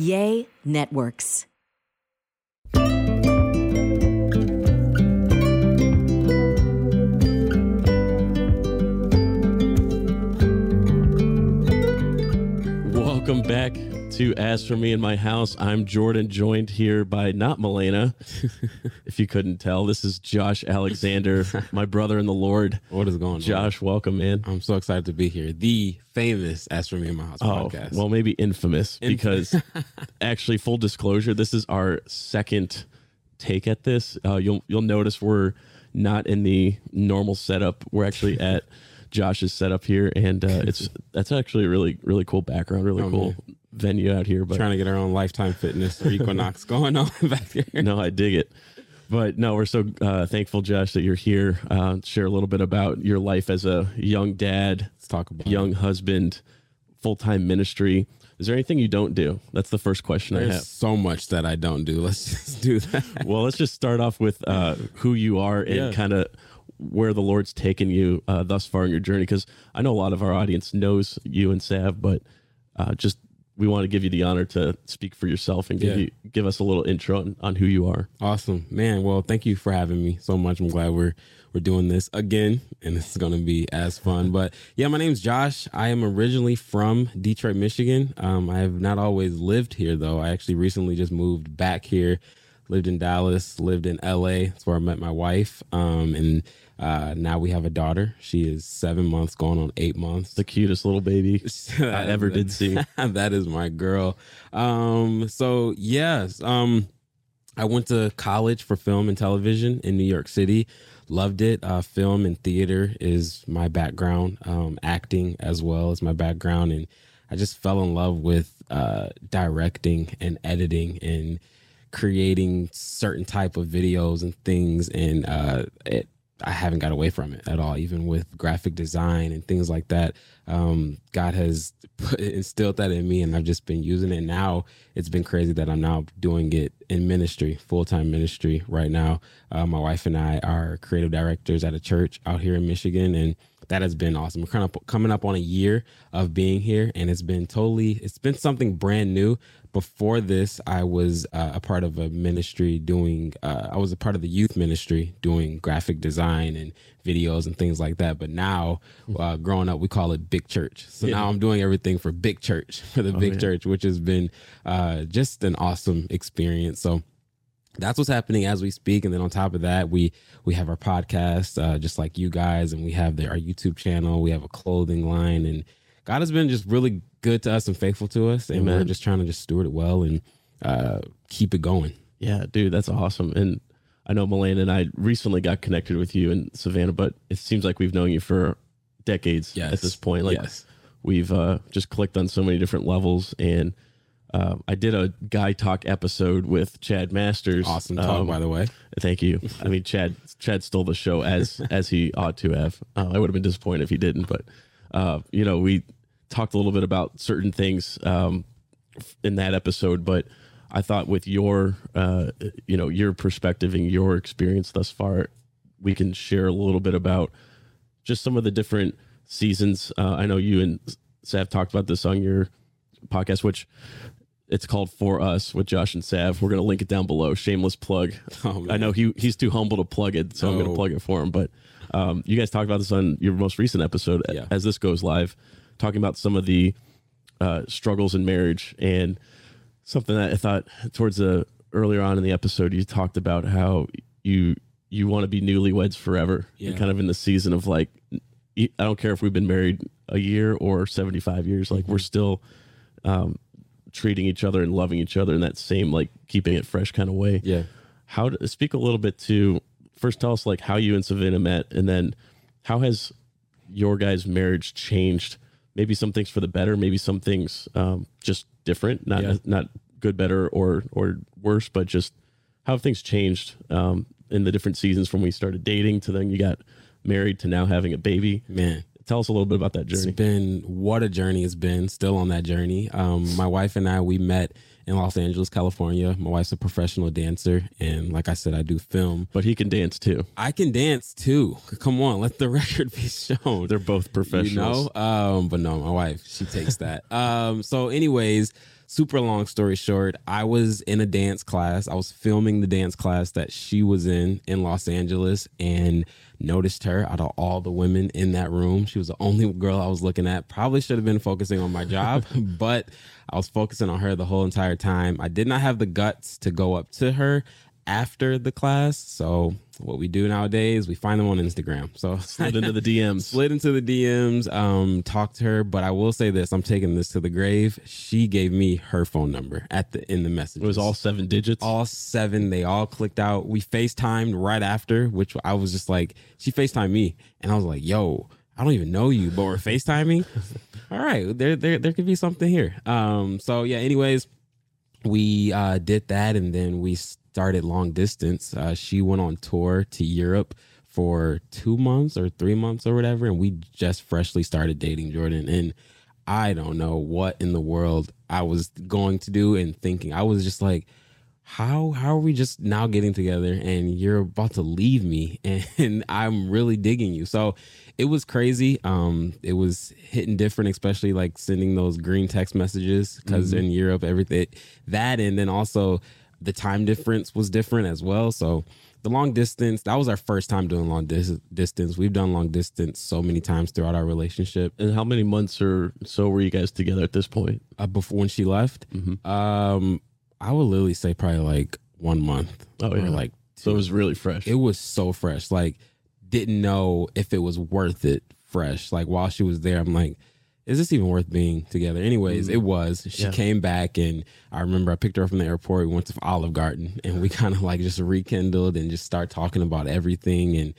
Yay Networks. Welcome back to As For Me in My House. I'm Jordan, joined here by not Milena, if you couldn't tell. This is Josh Alexander, my brother in the Lord. What is going on? Josh, welcome, man. I'm so excited to be here. The famous As For Me in My House Oh, podcast. well, maybe infamous because actually, full disclosure, this is our second take at this. Uh, you'll you'll notice we're not in the normal setup. We're actually at Josh's setup here, and uh, it's that's actually a really really cool background, really Oh, cool venue out here. But trying to get our own Lifetime Fitness or Equinox going on back here. no, I dig it. But no, we're so uh, thankful, Josh, that you're here. Uh, share a little bit about your life as a young dad, Let's talk about young husband, full time ministry. Is there anything you don't do? That's the first question I have. so much that I don't do. Let's just do that. Well, let's just start off with uh, who you are and Yeah. kind of where the Lord's taken you uh, thus far in your journey. Because I know a lot of our audience knows you and Sav, but uh, just we want to give you the honor to speak for yourself and give Yeah. you give us a little intro on, on who you are. Awesome, man. Well, thank you for having me so much. I'm glad we're we're doing this again, and it's going to be as fun. But yeah, my name's Josh. I am originally from Detroit, Michigan. Um, I have not always lived here though. I actually recently just moved back here. Lived in Dallas, lived in LA. That's where I met my wife. Um, and uh, now we have a daughter. She is seven months, going on eight months. The cutest little baby I ever did see. that is my girl. Um, so yes, um, I went to college for film and television in New York City. Loved it. Uh, film and theater is my background. Um, acting as well as my background, and I just fell in love with uh, directing and editing and creating certain type of videos and things. And uh, it, I haven't got away from it at all, even with graphic design and things like that. Um, God has put, instilled that in me, and I've just been using it. Now it's been crazy that I'm now doing it in ministry, full time ministry right now. Uh, my wife and I are creative directors at a church out here in Michigan, and that has been awesome. We're kind of coming up on a year of being here, and it's been totally, it's been something brand new. Before this, I was uh, a part of a ministry doing, uh, I was a part of the youth ministry doing graphic design and videos and things like that. But now, uh, growing up, we call it Big Church. So now I'm doing everything for Big Church, for the Big yeah. Church, which has been uh, just an awesome experience. So, that's what's happening as we speak and then on top of that we we have our podcast uh, just like you guys and we have the, our youtube channel we have a clothing line and god has been just really good to us and faithful to us and we're just trying to just steward it well and uh, keep it going Yeah, dude, that's awesome. And I know Milena and I recently got connected with you in Savannah, but it seems like we've known you for decades at this point. Like Yes. we've uh, just clicked on so many different levels. And uh, I did a guy talk episode with Chad Masters. awesome talk Um, by the way Thank you. I mean, Chad Chad stole the show as as he ought to have. Uh, I would have been disappointed if he didn't, but uh, you know, we talked a little bit about certain things um, in that episode. But I thought with your uh, you know your perspective and your experience thus far, we can share a little bit about just some of the different seasons. Uh, I know you and Sav talked about this on your podcast, which it's called For Us with Josh and Sav. We're going to link it down below. Shameless plug. Oh. I know he he's too humble to plug it, so I'm going to plug it for him. But um, you guys talked about this on your most recent episode Yeah. as this goes live, talking about some of the uh, struggles in marriage and something that I thought towards the earlier on in the episode you talked about how you you want to be newlyweds forever. Yeah. kind of in the season of like I don't care if we've been married a year or 75 years, like we're still um, treating each other and loving each other in that same like keeping it fresh kind of way. yeah How to speak a little bit to first tell us like how you and Savannah met and then how has your guys' marriage changed? Maybe some things for the better, maybe some things um, just different, not Yeah. not good, better, or or worse, but just how have things changed um, in the different seasons from when we started dating to then you got married to now having a baby. man Tell us a little bit about that It's journey. been what a journey it's been. Still on that journey. Um, my wife and I we met in Los Angeles, California. My wife's a professional dancer, and like I said, I do film. But he can dance too. I can dance too. Come on, let the record be shown. They're both professionals. You know, um, but no, my wife she takes that. um, so, anyways, super long story short, I was in a dance class. I was filming the dance class that she was in in Los Angeles and noticed her out of all the women in that room. She was the only girl I was looking at. Probably should have been focusing on my job, but I was focusing on her the whole entire time. I did not have the guts to go up to her after the class. So what we do nowadays, we find them on Instagram. So Slid into the DMs. slid into the DMs, um, talked to her. But I will say this: I'm taking this to the grave. She gave me her phone number at the in the message. It was all seven digits. all seven. They all clicked out. We FaceTimed right after, which I was just like, she FaceTimed me, and I was like, yo. I don't even know you, but we're FaceTiming. all right, there, there, there could be something here. Um, so yeah. Anyways, we uh, did that and then we started long distance. Uh, she went on tour to europe for two months or three months or whatever and we just freshly started dating jordan. And i don't know what in the world i was going to do and thinking. I was just like how how are we just now getting together and you're about to leave me? And I'm really digging you. So it was crazy. Um it was hitting different, especially like sending those green text messages because in Europe everything that and then also the time difference was different as well. So the long distance, that was our first time doing long dis- distance. We've done long distance so many times throughout our relationship. and how many months or so were you guys together at this point? Uh, before when she left, Mm-hmm. um I would literally say probably like one month. Oh, or yeah. like So it was really fresh. it was so fresh. Like, didn't know if it was worth it fresh. Like while she was there, I'm like, is this even worth being together? Anyways, it was. She Yeah. came back and I remember I picked her up from the airport. We went to Olive Garden and we kind of like just rekindled and just start talking about everything. And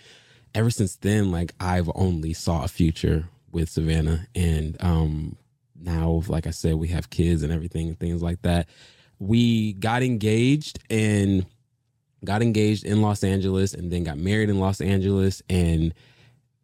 ever since then, like I've only saw a future with Savannah. And um now, like I said, we have kids and everything and things like that. We got engaged and got engaged in Los Angeles and then got married in Los Angeles. And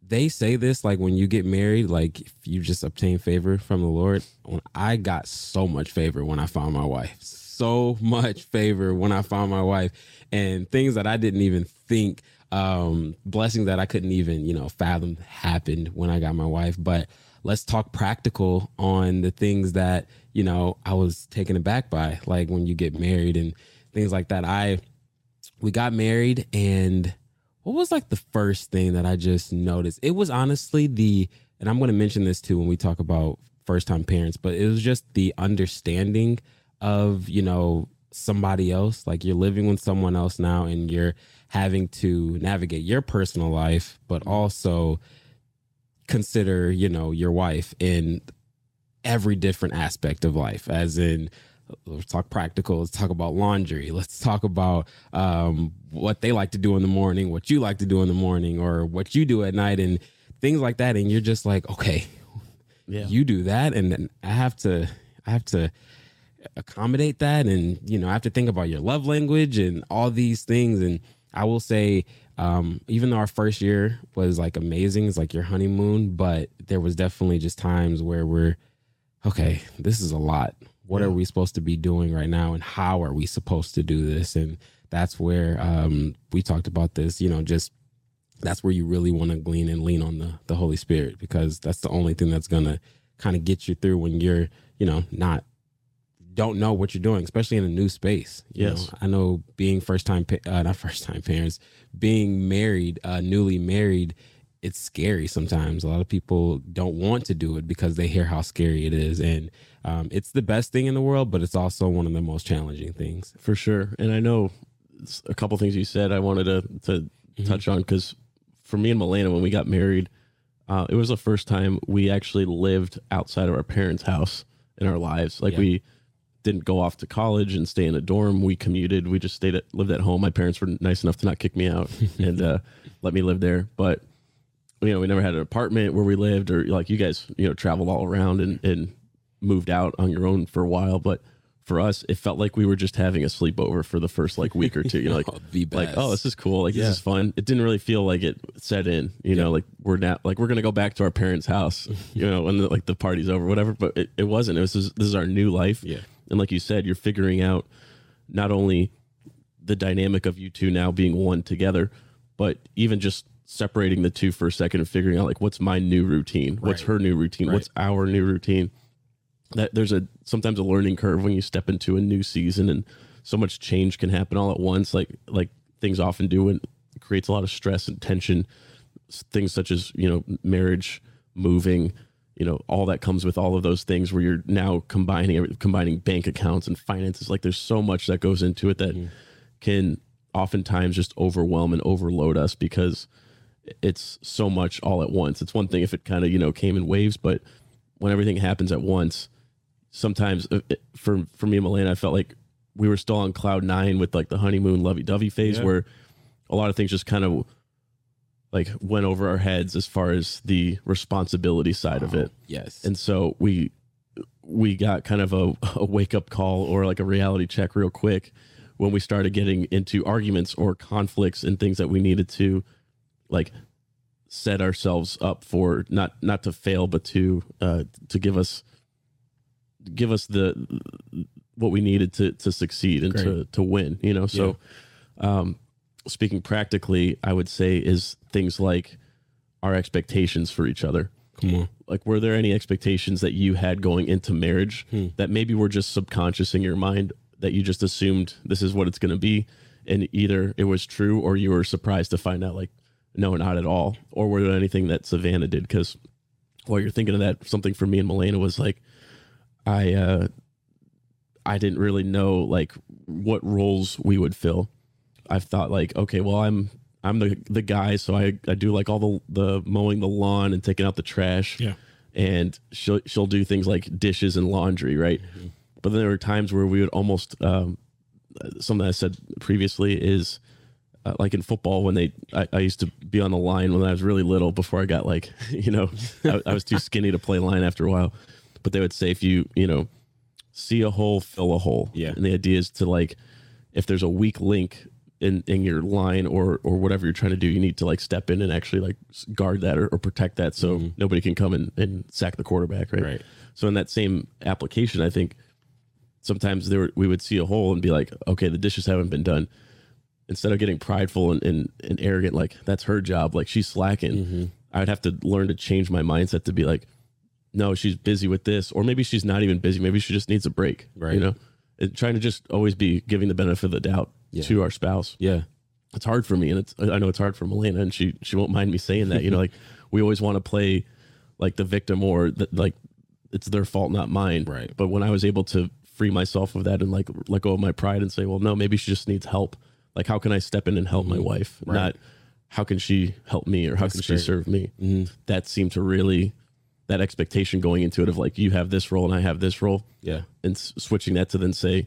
they say this like when you get married, like if you just obtain favor from the Lord. When I got so much favor when I found my wife, so much favor when I found my wife, and things that I didn't even think, um, blessings that I couldn't even you know fathom happened when I got my wife. But let's talk practical on the things that you know I was taken aback by, like when you get married and things like that. I we got married and what was like the first thing that I just noticed? It was honestly the and I'm going to mention this too when we talk about first time parents, but it was just the understanding of, you know, somebody else. Like you're living with someone else now and you're having to navigate your personal life, but also consider, you know, your wife in every different aspect of life, as in let's talk practical. Let's talk about laundry. Let's talk about um, what they like to do in the morning what you like to do in the morning or what you do at night and things like that. And you're just like okay yeah. you do that. And then i have to i have to accommodate that. And you know i have to think about your love language and all these things. And i will say um, even though our first year was like amazing it's like your honeymoon but there was definitely just times where we're okay this is a lot what are we supposed to be doing right now and how are we supposed to do this and that's where um, we talked about this you know just that's where you really want to glean and lean on the, the holy spirit because that's the only thing that's gonna kind of get you through when you're you know not don't know what you're doing especially in a new space you Yes. know? i know being first time uh, not first time parents being married uh, newly married it's scary sometimes a lot of people don't want to do it because they hear how scary it is and um, it's the best thing in the world but it's also one of the most challenging things for sure. And I know a couple things you said I wanted to to Mm-hmm. touch on because for me and Milena when we got married, uh, it was the first time we actually lived outside of our parents' house in our lives. Like Yeah. we didn't go off to college and stay in a dorm. We commuted. We just stayed at lived at home. My parents were nice enough to not kick me out and uh, let me live there. But you know, we never had an apartment where we lived, or like you guys, you know, traveled all around and and moved out on your own for a while. But for us, it felt like we were just having a sleepover for the first like week or two. You know, like oh, the like oh, this is cool. Like Yeah. this is fun. It didn't really feel like it set in. You know, like we're now like we're gonna go back to our parents' house. You know, when the, like the party's over, whatever. But it, it wasn't. It was just, this is our new life. Yeah. And like you said, you're figuring out not only the dynamic of you two now being one together, but even just separating the two for a second and figuring out like what's my new routine, what's Right. her new routine, Right. what's our new routine. that there's a sometimes a learning curve when you step into a new season and so much change can happen all at once like like things often do and creates a lot of stress and tension things such as you know marriage moving you know all that comes with all of those things where you're now combining combining bank accounts and finances like there's so much that goes into it that mm-hmm. can oftentimes just overwhelm and overload us because it's so much all at once it's one thing if it kind of you know came in waves but when everything happens at once sometimes uh, it- for for me and Milena, I felt like we were still on cloud nine with like the honeymoon lovey dovey phase Yeah. where a lot of things just kind of like went over our heads as far as the responsibility side of it. Yes. And so we we got kind of a, a wake up call or like a reality check real quick when we started getting into arguments or conflicts and things that we needed to like set ourselves up for not not to fail but to uh to give us give us the what we needed to to succeed and to Great. to win you know so um speaking practically i would say is things like our expectations for each other Come on. like were there any expectations that you had going into marriage that maybe were just subconscious in your mind that you just assumed this is what it's going to be and either it was true or you were surprised to find out like no not at all. Or were there anything that savannah did? Because while you're thinking of that something for me and Milena was like i uh i didn't really know like what roles we would fill. I've thought like okay well i'm i'm the the guy so i i do like all the the mowing the lawn and taking out the trash. Yeah. and she'll she'll do things like dishes and laundry, right? But then there were times where we would almost um, something I said previously is uh, like in football when they I, I used to be on the line when I was really little before I got like you know I, I was too skinny to play line after a while, but they would say if you you know see a hole fill a hole Yeah. and the idea is to like if there's a weak link in in your line or or whatever you're trying to do you need to like step in and actually like guard that or, or protect that so nobody can come and, and sack the quarterback right? Right. so in that same application i think sometimes there were, we would see a hole and be like okay the dishes haven't been done instead of getting prideful and, and, and arrogant like that's her job like she's slacking Mm-hmm. i would have to learn to change my mindset to be like no she's busy with this or maybe she's not even busy maybe she just needs a break Right. you know and trying to just always be giving the benefit of the doubt Yeah. to our spouse Yeah. it's hard for me and it's i know it's hard for Milena and she she won't mind me saying that you know like we always want to play like the victim or the, like it's their fault not mine Right. but when i was able to free myself of that and like let go of my pride and say well no maybe she just needs help like how can i step in and help my wife Right. not how can she help me or how That's can she serve me Mhm. that seemed to really that expectation going into it of like you have this role and i have this role Yeah. and s- switching that to then say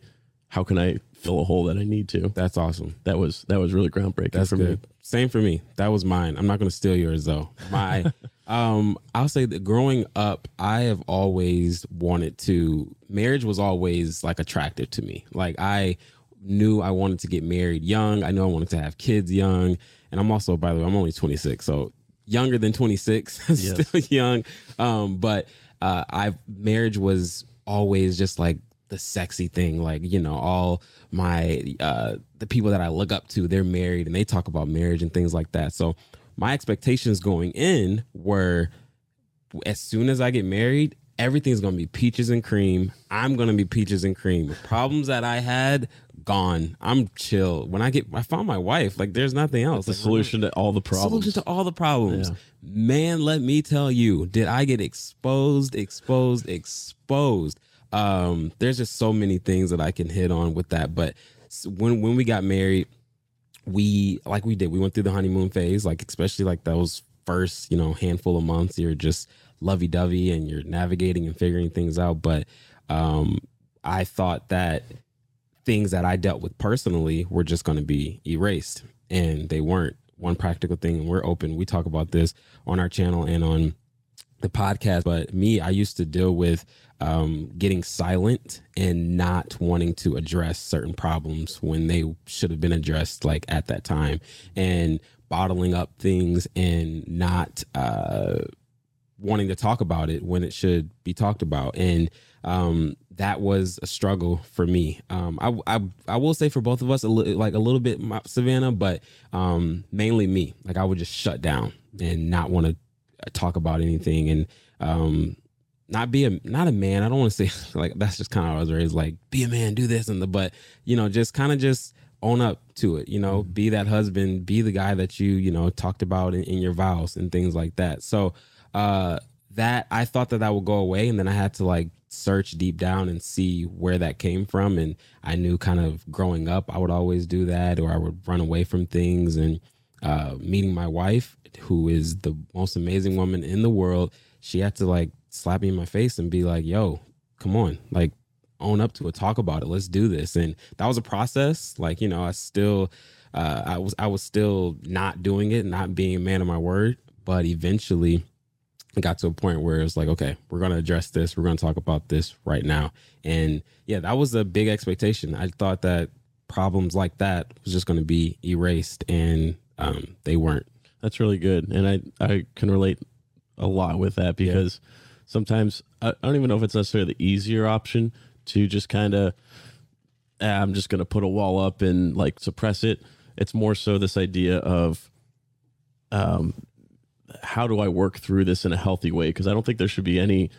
how can i fill a hole that i need to That's awesome. that was that was really groundbreaking That's for good. me Same for me. That was mine. I'm not going to steal yours though. My, um, I'll say that growing up, I have always wanted to. Marriage was always like attractive to me. Like I knew I wanted to get married young. I knew I wanted to have kids young. And I'm also, by the way, I'm only 26, so younger than 26, Yes. still young. Um, but uh, I marriage was always just like the sexy thing like you know all my uh the people that i look up to they're married and they talk about marriage and things like that so my expectations going in were as soon as i get married everything's gonna be peaches and cream i'm gonna be peaches and cream The problems that i had gone i'm chill when i get i found my wife like there's nothing else the Like, solution to all the problems Solution to all the problems. Yeah. Man, let me tell you, did I get exposed, exposed, exposed? Um, there's just so many things that I can hit on with that. But when when we got married, we like we did, we went through the honeymoon phase, like especially like those first, you know, handful of months, you're just lovey dovey and you're navigating and figuring things out. But um I thought that things that I dealt with personally were just going to be erased, and they weren't. One practical thing, and we're open. We talk about this on our channel and on the podcast. But me, I used to deal with um, getting silent and not wanting to address certain problems when they should have been addressed, like at that time, and bottling up things and not uh, wanting to talk about it when it should be talked about. And um, that was a struggle for me. Um, I, I I will say for both of us, a li- like a little bit my, Savannah, but um, mainly me. Like I would just shut down and not want to talk about anything. And um, not be a not a man. I don't want to say like that's just kind of how I was raised. Like be a man, do this and the but you know just kind of just own up to it. You know, be that husband, be the guy that you you know talked about in, in your vows and things like that. So uh that I thought that that would go away, and then I had to like search deep down and see where that came from. And I knew kind of growing up, I would always do that, or I would run away from things. And uh, meeting my wife, who is the most amazing woman in the world, she had to like slap me in my face and be like, yo, come on, like own up to it, talk about it, let's do this. And that was a process. Like, you know, I still, uh, I was, I was still not doing it, not being a man of my word, but eventually got to a point where it was like, okay, we're going to address this. We're going to talk about this right now. And yeah, that was a big expectation. I thought that problems like that was just going to be erased and um, they weren't. That's really good, and I I can relate a lot with that because yeah. sometimes I, I, don't even know if it's necessarily the easier option to just kind of ah, I'm just going to put a wall up and like suppress it. It's more so this idea of um how do I work through this in a healthy way because I don't think there should be any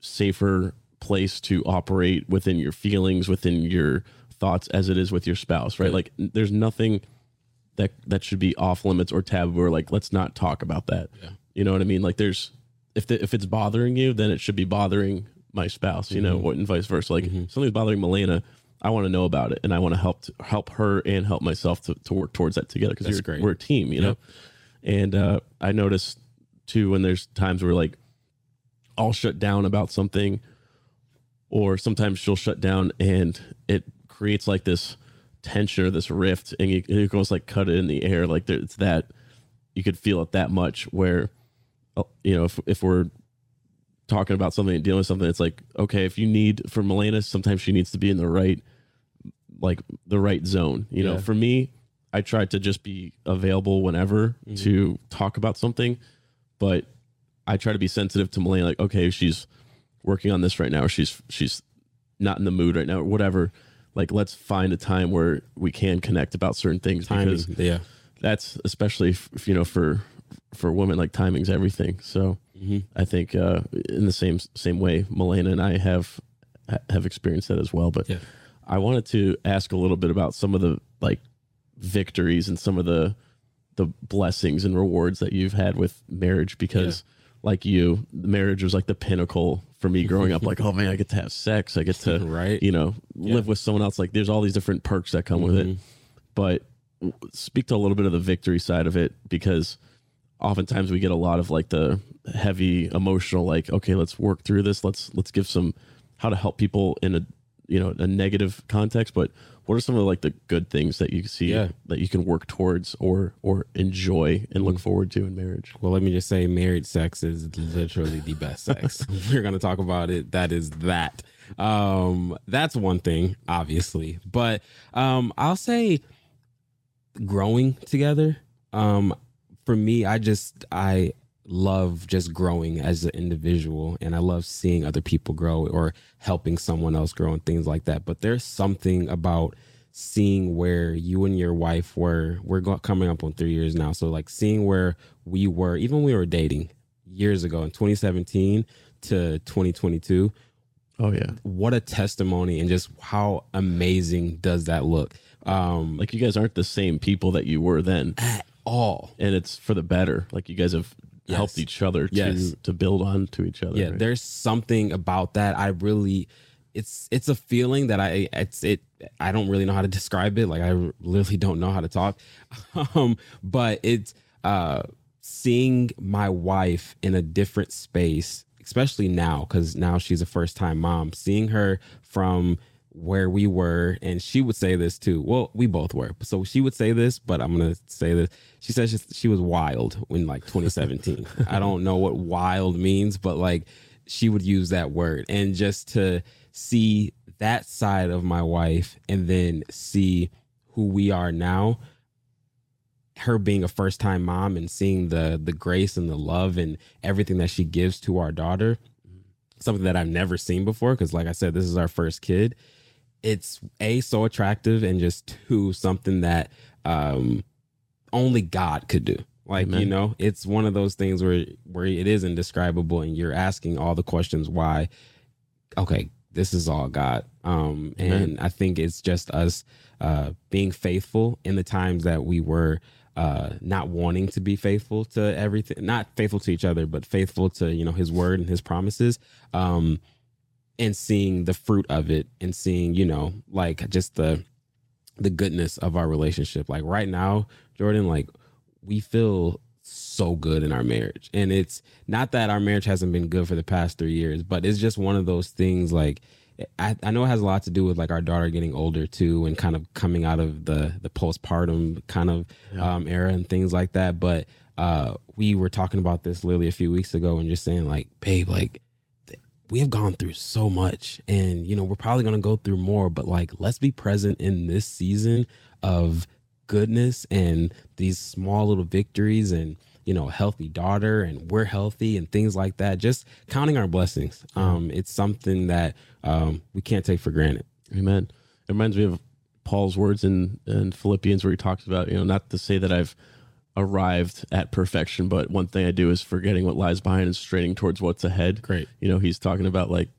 safer place to operate within your feelings within your thoughts as it is with your spouse right like there's nothing that that should be off limits or taboo or like let's not talk about that. Yeah. You know what I mean? Like there's if the, if it's bothering you, then it should be bothering my spouse. You mm-hmm. know, and vice versa. Like mm-hmm. something's bothering Milena, I want to know about it, and I want to help help her and help myself to, to work towards that together because we're a team. You know, and uh, I noticed too when there's times where like I'll shut down about something, or sometimes she'll shut down, and it creates like this tension or this rift, and you, you almost like cut it in the air. Like there, it's that you could feel it that much. Where uh, you know if if we're talking about something and dealing with something, it's like okay, if you need for Milena, sometimes she needs to be in the right like the right zone. You know, for me, I try to just be available whenever mm-hmm. to talk about something, but I try to be sensitive to Milena. Like, okay, she's working on this right now, or she's she's not in the mood right now, or whatever like let's find a time where we can connect about certain things timing, because yeah that's especially if, you know for for women like timing's everything so mm-hmm. i think uh in the same same way Milena and i have have experienced that as well but yeah. i wanted to ask a little bit about some of the like victories and some of the the blessings and rewards that you've had with marriage because yeah. like you marriage was like the pinnacle for me growing up like oh man i get to have sex i get to right you know yeah. live with someone else like there's all these different perks that come mm-hmm. with it mm-hmm. but speak to a little bit of the victory side of it because oftentimes we get a lot of like the heavy emotional like okay let's work through this let's let's give some how to help people in a you know a negative context but what are some of the, like the good things that you see yeah. that you can work towards or or enjoy and look mm. forward to in marriage? Well let me just say married sex is literally the best sex. We're going to talk about it. That is that. Um that's one thing obviously. But um i'll say growing together um for me i just i love just growing as an individual and I love seeing other people grow or helping someone else grow and things like that. But there's something about seeing where you and your wife were we're coming up on 3 years now. So like seeing where we were even when we were dating years ago in 2017 to 2022. Oh yeah. What a testimony and just how amazing does that look. Um like you guys aren't the same people that you were then at all. And it's for the better. Like you guys have yes. helped each other to yes. to build on to each other. Yeah, right? there's something about that. I really it's it's a feeling that I it's it I don't really know how to describe it. Like I literally don't know how to talk. Um, but it's uh seeing my wife in a different space, especially now, because now she's a first time mom, seeing her from where we were, and she would say this too. Well, we both were. So she would say this, but I'm gonna say this. She says she, she was wild in like 2017. I don't know what wild means, but like she would use that word, and just to see that side of my wife, and then see who we are now. Her being a first time mom and seeing the the grace and the love and everything that she gives to our daughter, mm-hmm. something that I've never seen before. Because, like I said, this is our first kid it's a so attractive and just two something that um only God could do. Like you know, it's one of those things where where it is indescribable, and you're asking all the questions why. Okay, this is all God, um, and Amen. I think it's just us uh, being faithful in the times that we were uh, not wanting to be faithful to everything, not faithful to each other, but faithful to you know His word and His promises. Um, and seeing the fruit of it and seeing you know like just the the goodness of our relationship. Like right now jordan like we feel so good in our marriage. And it's not that our marriage hasn't been good for the past three years but it's just one of those things like I, I know it has a lot to do with like our daughter getting older too and kind of coming out of the the postpartum kind of um, era and things like that. But uh we were talking about this literally a few weeks ago and just saying like babe like we have gone through so much and you know we're probably going to go through more but like let's be present in this season of goodness and these small little victories and you know healthy daughter and we're healthy and things like that. Just counting our blessings. Um it's something that um we can't take for granted. Amen. It reminds me of Paul's words in, in Philippians where he talks about, you know, not to say that I've arrived at perfection, but one thing I do is forgetting what lies behind and straining towards what's ahead. Great. You know, he's talking about like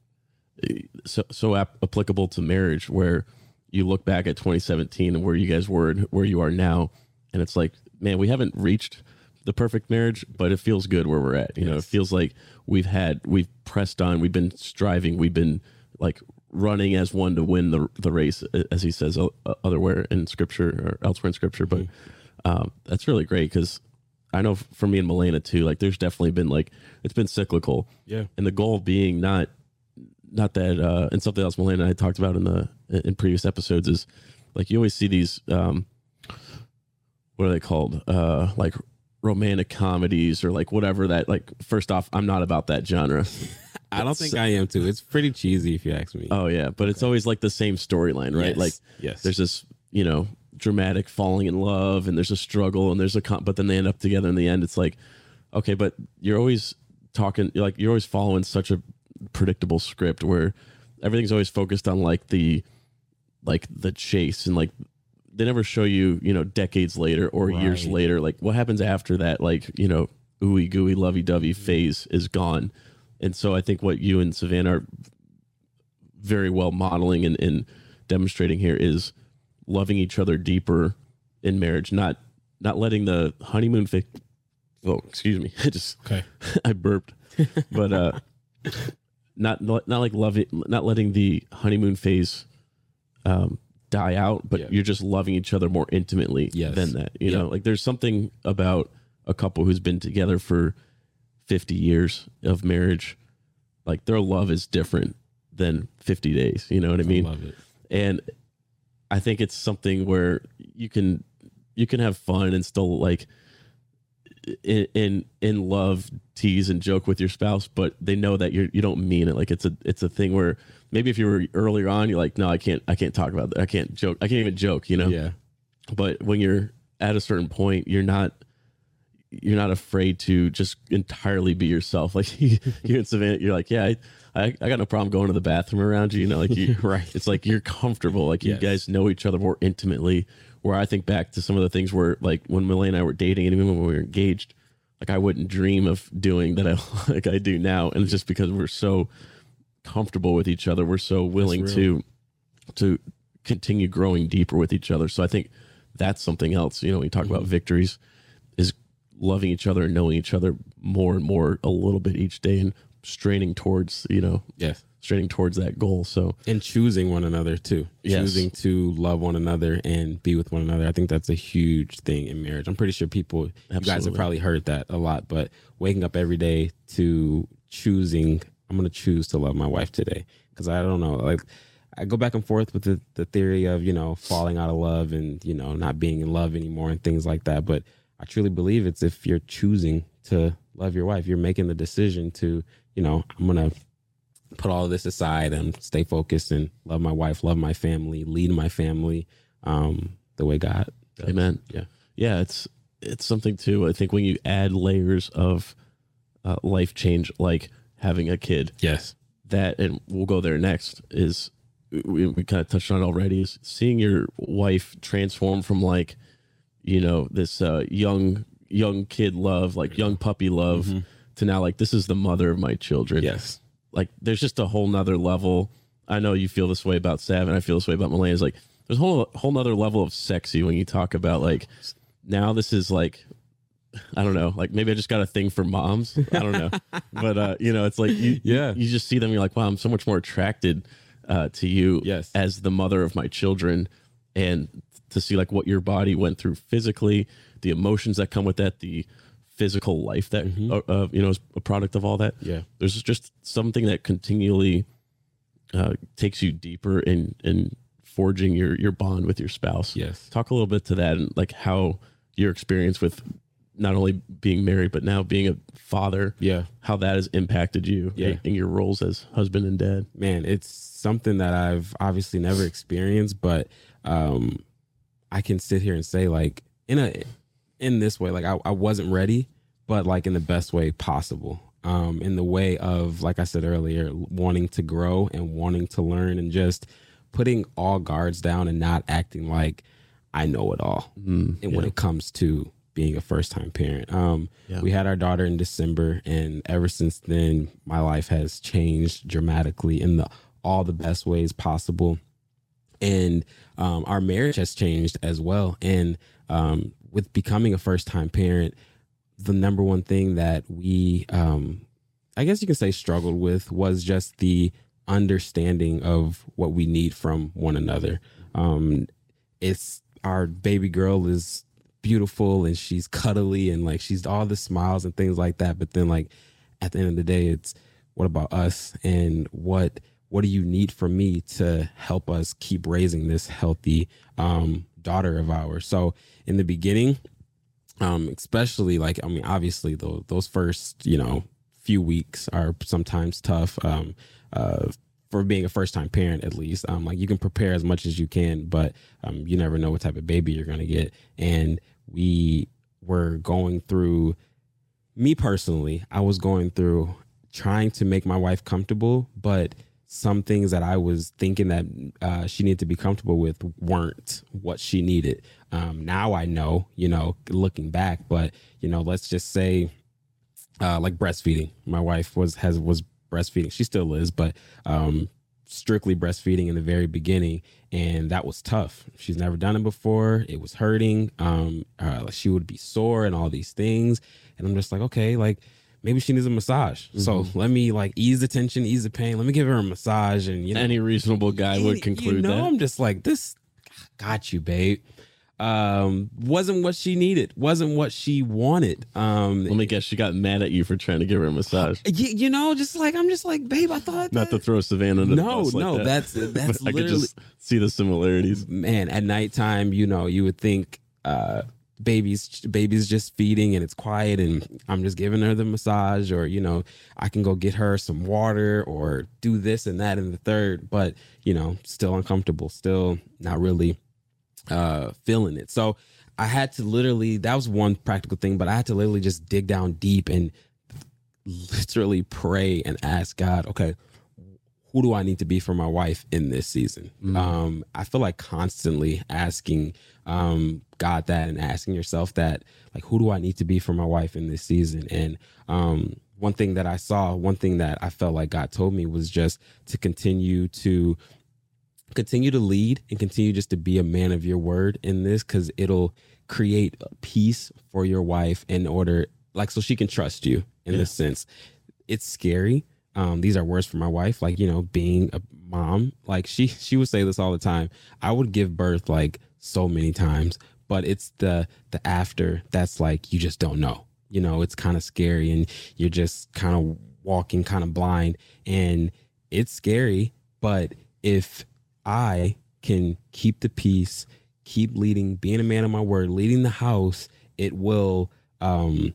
so so ap- applicable to marriage where you look back at 2017 and where you guys were and where you are now and it's like, man, we haven't reached the perfect marriage, but it feels good where we're at. You know, it feels like we've had we've pressed on, we've been striving, we've been like running as one to win the the race, as he says otherwhere in scripture or elsewhere in scripture. But mm-hmm. Um, that's really great because I know for me and Milena too, like there's definitely been like it's been cyclical, yeah. And the goal being not not that uh and something else Milena and I talked about in the in previous episodes is like you always see these um what are they called? Uh like romantic comedies or like whatever that like first off I'm not about that genre. I don't think i am too. It's pretty cheesy if you ask me. Oh yeah but it's always like the same storyline right? Yes. like yes. there's this you know dramatic falling in love and there's a struggle and there's a con- but then they end up together in the end. It's like okay but you're always talking you're like you're always following such a predictable script where everything's always focused on like the like the chase and like they never show you you know decades later or years later like what happens after that like you know ooey gooey lovey dovey mm-hmm. phase is gone. And so i think what you and savannah are very well modeling and, and demonstrating here is loving each other deeper in marriage not not letting the honeymoon phase oh excuse me i just okay i burped but uh not not like loving not letting the honeymoon phase um die out but Yeah. you're just loving each other more intimately Yes. than that you Yeah. know like there's something about a couple who's been together for 50 years of marriage like their love is different than 50 days you know what i mean I love it and i think it's something where you can you can have fun and still like in in, in love tease and joke with your spouse but they know that you're you don't mean it. Like it's a it's a thing where maybe if you were earlier on you're like no i can't i can't talk about that i can't joke i can't even joke you know? Yeah. But when you're at a certain point you're not you're not afraid to just entirely be yourself. Like you and savannah you're like yeah I, I i got no problem going to the bathroom around you you know like you right. it's like you're comfortable like you Yes. guys know each other more intimately. Where i think back to some of the things where like when millie and i were dating and even when we were engaged like i wouldn't dream of doing that i like i do now. And it's just because we're so comfortable with each other. We're so willing to to continue growing deeper with each other. So i think that's something else you know you talk about mm-hmm. victories loving each other and knowing each other more and more a little bit each day and straining towards you know yes. straining towards that goal. So and choosing one another too. Yes. choosing to love one another and be with one another. I think that's a huge thing in marriage. I'm pretty sure people you guys have probably heard that a lot but waking up every day to choosing i'm going to choose to love my wife today. Because i don't know like i go back and forth with the, the theory of you know falling out of love and you know not being in love anymore and things like that but i truly believe it's if you're choosing to love your wife you're making the decision to you know i'm going to put all of this aside and stay focused and love my wife, love my family, lead my family um, the way God. Does. Amen. Yeah. yeah it's it's something too i think when you add layers of uh, life change like having a kid Yes. that and we'll go there next is we, we kind of touched on it already is seeing your wife transform from like you know this uh, young young kid love, like young puppy love, to now like this is the mother of my children. Yes. Like there's just a whole nother level. I know you feel this way about Sav, and I feel this way about Milena. Is like there's a whole whole nother level of sexy when you talk about like now this is like I don't know, like maybe I just got a thing for moms. I don't know, but uh, you know, it's like you, Yeah. you just see them, you're like, wow, I'm so much more attracted uh, to you Yes. as the mother of my children, and to see like what your body went through physically, the emotions that come with that, the physical life that uh, uh, you know is a product of all that. Yeah. there's just something that continually uh, takes you deeper in in forging your your bond with your spouse. Yes. talk a little bit to that and like how your experience with not only being married but now being a father Yeah. how that has impacted you Yeah. in your roles as husband and dad man, it's something that I've obviously never experienced, but um, I can sit here and say like in a in this way, like I, I wasn't ready, but like in the best way possible. Um, in the way of, like I said earlier, wanting to grow and wanting to learn and just putting all guards down and not acting like I know it all. and when it comes to being a first time parent. Um, Yeah. We had our daughter in December, and ever since then, my life has changed dramatically in the all the best ways possible. And um, our marriage has changed as well. And um, with becoming a first time parent, the number one thing that we, um, I guess you can say, struggled with was just the understanding of what we need from one another. Um, it's our baby girl is beautiful and she's cuddly and like she's all the smiles and things like that. But then like at the end of the day, it's what about us and what what do you need from me to help us keep raising this healthy um, daughter of ours? So in the beginning, um, especially like I mean, obviously those those first you know few weeks are sometimes tough. Um, uh, for being a first time parent, at least, um, like you can prepare as much as you can, but um, you never know what type of baby you're gonna get. And we were going through. Me personally, I was going through trying to make my wife comfortable, but some things that I was thinking that uh, she needed to be comfortable with weren't what she needed. Um, now I know, you know, looking back, but you know, let's just say, uh, like breastfeeding. My wife was has was breastfeeding. She still is, but um, strictly breastfeeding in the very beginning, and that was tough. She's never done it before. It was hurting. Um, uh, she would be sore and all these things, and I'm just like, okay, like maybe she needs a massage. So let me like ease the tension, ease the pain. Let me give her a massage, and you know, any reasonable guy would conclude you know, that I'm just like this. Got you, babe. Um, wasn't what she needed. Wasn't what she wanted. Um, let me guess she got mad at you for trying to give her a massage you, you know, just like I'm just like, babe. I thought not to throw savannah under the No, like no, that. that's that's But i could literally just see the similarities man. At nighttime, you know, you would think uh, babies babies just feeding and it's quiet, and I'm just giving her the massage, or you know, I can go get her some water or do this and that and the third, but you know, still uncomfortable, still not really uh feeling it. So I had to literally that was one practical thing, but I had to literally just dig down deep and literally pray and ask God, okay, who do I need to be for my wife in this season? Um, I feel like constantly asking um, God that and asking yourself that, like, who do I need to be for my wife in this season? And um, one thing that I saw, one thing that I felt like God told me was just to continue to continue to lead and continue just to be a man of your word in this because it'll create peace for your wife in order like so she can trust you in this sense it's scary um these are words for my wife like you know being a mom. Like she she would say this all the time. I would give birth like so many times but it's the the after that's like you just don't know. You know it's kind of scary and you're just kind of walking kind of blind and it's scary but if i can keep the peace keep leading being a man of my word leading the house it will um